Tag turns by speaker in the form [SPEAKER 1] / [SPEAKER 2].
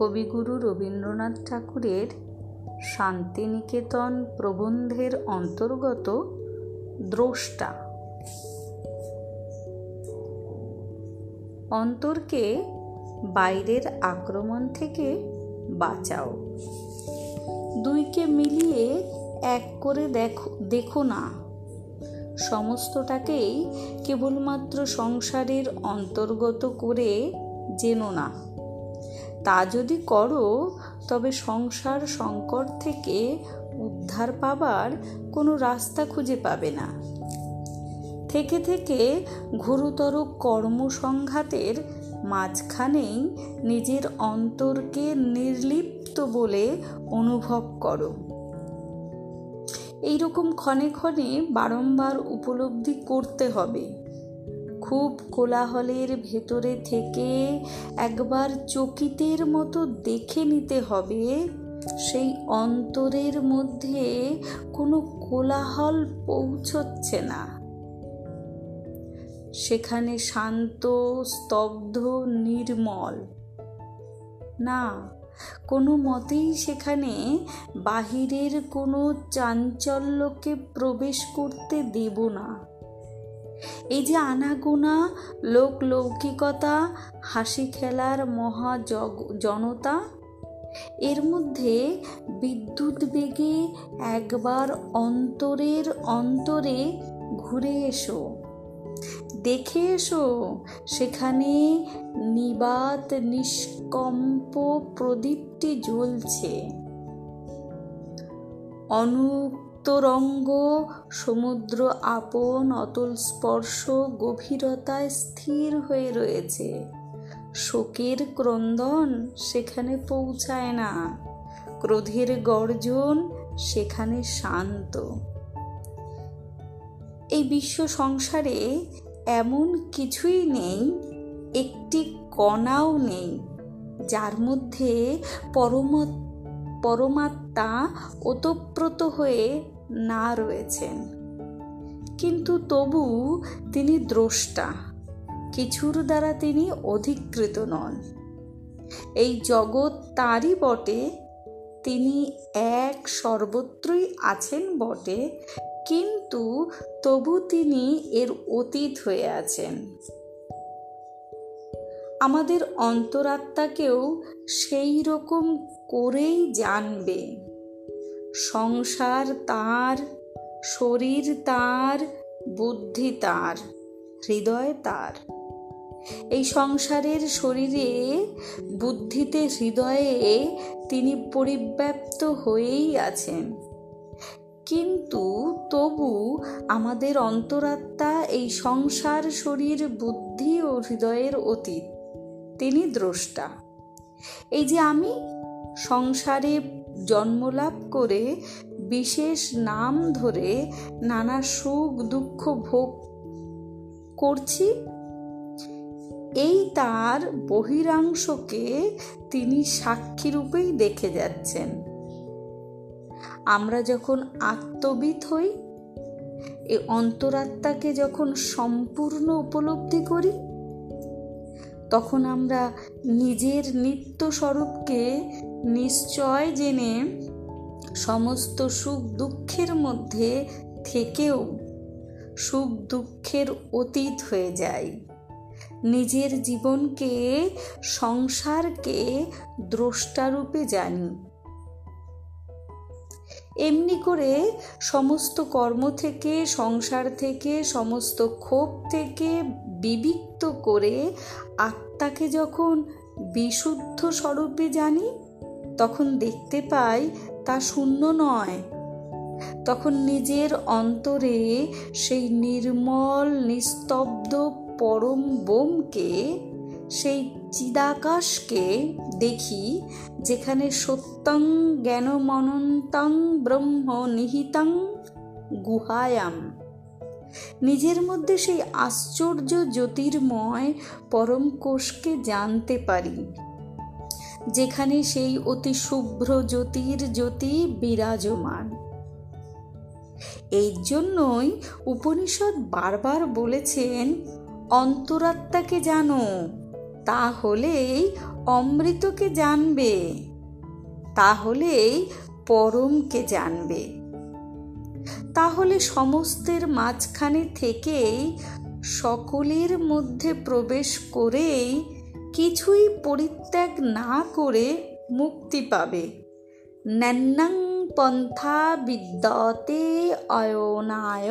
[SPEAKER 1] কবিগুরু রবীন্দ্রনাথ ঠাকুরের শান্তিনিকেতন প্রবন্ধের অন্তর্গত দ্রষ্টা। অন্তরকে বাইরের আক্রমণ থেকে বাঁচাও। দুইকে মিলিয়ে এক করে দেখো দেখো না। সমস্তটাকেই কেবলমাত্র সংসারের অন্তর্গত করে জেনো না। তা যদি করো, তবে সংসার সংকট থেকে উদ্ধার পাবার কোনো রাস্তা খুঁজে পাবে না। থেকে থেকে ঘোরতর কর্মসংঘাতের মাঝখানেই নিজের অন্তরকে নির্লিপ্ত বলে অনুভব করো। এইরকম ক্ষণে ক্ষণে বারংবার উপলব্ধি করতে হবে। খুব কোলাহলের ভেতরে থেকে একবার চকিতের মতো দেখে নিতে হবে। সেই অন্তরের মধ্যে কোনো কোলাহল পৌঁছচ্ছে না। সেখানে শান্ত, স্তব্ধ, নির্মল। না, কোনো মতেই সেখানে বাহিরের কোনো চাঞ্চল্যকে প্রবেশ করতে দেব না। এই যে আনাগোনা লোকলৌকিকতা হাসি খেলার মহা জনতা, এর মধ্যে বিদ্যুৎ বেগে একবার অন্তরের অন্তরে ঘুরে এসো। দেখে এসো, সেখানে নিবাত নিষ্কম্প প্রদীপটি জ্বলছে। অনুক্তরঙ্গ সমুদ্র আপন, অতল স্পর্শ, গভীরতায় স্থির হয়ে রয়েছে। শোকের ক্রন্দন সেখানে পৌঁছায় না। ক্রোধের গর্জন সেখানে শান্ত। এই বিশ্ব সংসারে এমন কিছুই নেই, একটি কণাও নেই, যার মধ্যে পরম, পরমাত্মা ওতপ্রোত হয়ে না রয়েছেন। কিন্তু তবু তিনি দ্রষ্টা, কিছুর দ্বারা তিনি অধিকৃত নন। এই জগৎ তারই বটে, তিনি এক সর্বত্রই আছেন বটে, কিন্তু তবু তিনি এর অতীত হয়ে আছেন। আমাদের অন্তরাত্মাকেও সেই রকম করেই জানবে। সংসার তার, শরীর তার, বুদ্ধি তার, হৃদয় তার। এই সংসারের শরীরে, বুদ্ধিতে, হৃদয়ে তিনি পরিব্যাপ্ত হয়েই আছেন। কিন্তু তবু আমাদের অন্তরাত্মা এই সংসার, শরীর, বুদ্ধি ও হৃদয়ের অতীত। তিনি দ্রষ্টা। এই যে আমি সংসারে জন্মলাভ করে বিশেষ নাম ধরে নানা সুখ দুঃখ ভোগ করছি, এই তার বহিরাংশকে তিনি সাক্ষীরূপেই দেখে যাচ্ছেন। আমরা যখন আত্মবিদ হই, এ অন্তরাত্মাকে যখন সম্পূর্ণ উপলব্ধি করি তখন আমরা নিজের নিত্য স্বরূপকে নিশ্চয় জেনে সমস্ত সুখ দুঃখের মধ্যে থেকেও সুখ দুঃখের অতীত হয়ে যায়। নিজের জীবনকে, সংসারকে দ্রষ্টারূপে জানি। এমনি করে সমস্ত কর্ম থেকে, সংসার থেকে, সমস্ত ক্ষোভ থেকে বিবিক্ত করে আত্মাকে যখন বিশুদ্ধ স্বরূপে জানি, তখন দেখতে পাই তা শূন্য নয়। তখন নিজের অন্তরে সেই নির্মল, নিস্তব্ধ পরম বোমকে, সেই চিদাকাশকে দেখি, যেখানে সত্যং জ্ঞানমনন্তং ব্রহ্ম নিহিতং গুহায়াম। নিজের মধ্যে সেই আশ্চর্য জ্যোতির্ময় পরম কোষকে জানতে পারি, যেখানে সেই অতি শুভ্র জ্যোতির জ্যোতি বিরাজমান। এই জন্যই উপনিষদ বারবার বলেছেন, অন্তরাত্মাকে জানো, তাহলেই অমৃতকে জানবে, তাহলেই পরমকে জানবে। তাহলে সমস্তের মাঝখানে থেকেই সকলের মধ্যে প্রবেশ করেই কিছুই পরিত্যাগ না করে মুক্তি পাবে। ন্যান্নাং পন্থা বিদ্যতে অয়নায়।